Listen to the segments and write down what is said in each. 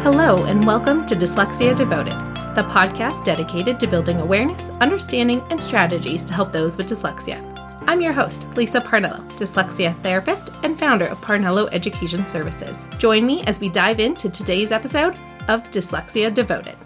Hello, and welcome to Dyslexia Devoted, the podcast dedicated to building awareness, understanding, and strategies to help those with dyslexia. I'm your host, Lisa Parnello, dyslexia therapist and founder of Parnello Education Services. Join me as we dive into today's episode of Dyslexia Devoted.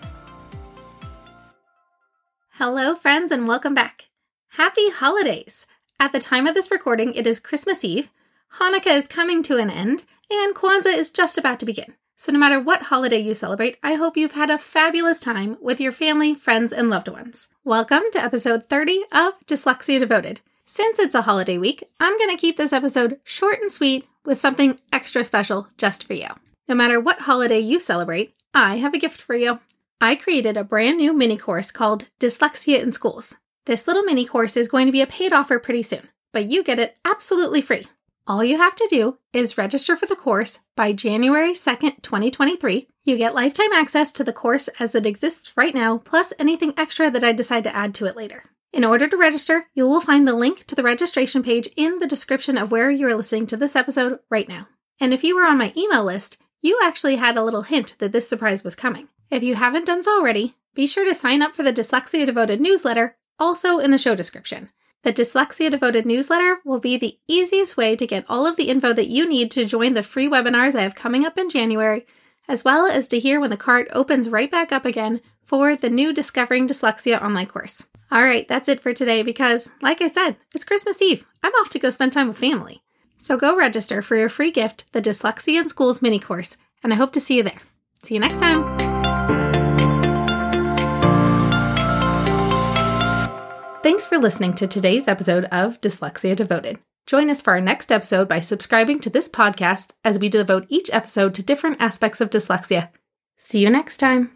Hello, friends, and welcome back. Happy holidays! At the time of this recording, it is Christmas Eve, Hanukkah is coming to an end, and Kwanzaa is just about to begin. So, no matter what holiday you celebrate, I hope you've had a fabulous time with your family, friends, and loved ones. Welcome to episode 30 of Dyslexia Devoted. Since it's a holiday week, I'm going to keep this episode short and sweet with something extra special just for you. No matter what holiday you celebrate, I have a gift for you. I created a brand new mini course called Dyslexia in Schools. This little mini course is going to be a paid offer pretty soon, but you get it absolutely free. All you have to do is register for the course by January 2nd, 2023. You get lifetime access to the course as it exists right now, plus anything extra that I decide to add to it later. In order to register, you will find the link to the registration page in the description of where you are listening to this episode right now. And if you were on my email list, you actually had a little hint that this surprise was coming. If you haven't done so already, be sure to sign up for the Dyslexia Devoted newsletter, also in the show description. The Dyslexia Devoted newsletter will be the easiest way to get all of the info that you need to join the free webinars I have coming up in January, as well as to hear when the cart opens right back up again for the new Discovering Dyslexia online course. All right, that's it for today because, like I said, it's Christmas Eve. I'm off to go spend time with family. So go register for your free gift, the Dyslexia in Schools mini course, and I hope to see you there. See you next time. Thanks for listening to today's episode of Dyslexia Devoted. Join us for our next episode by subscribing to this podcast as we devote each episode to different aspects of dyslexia. See you next time.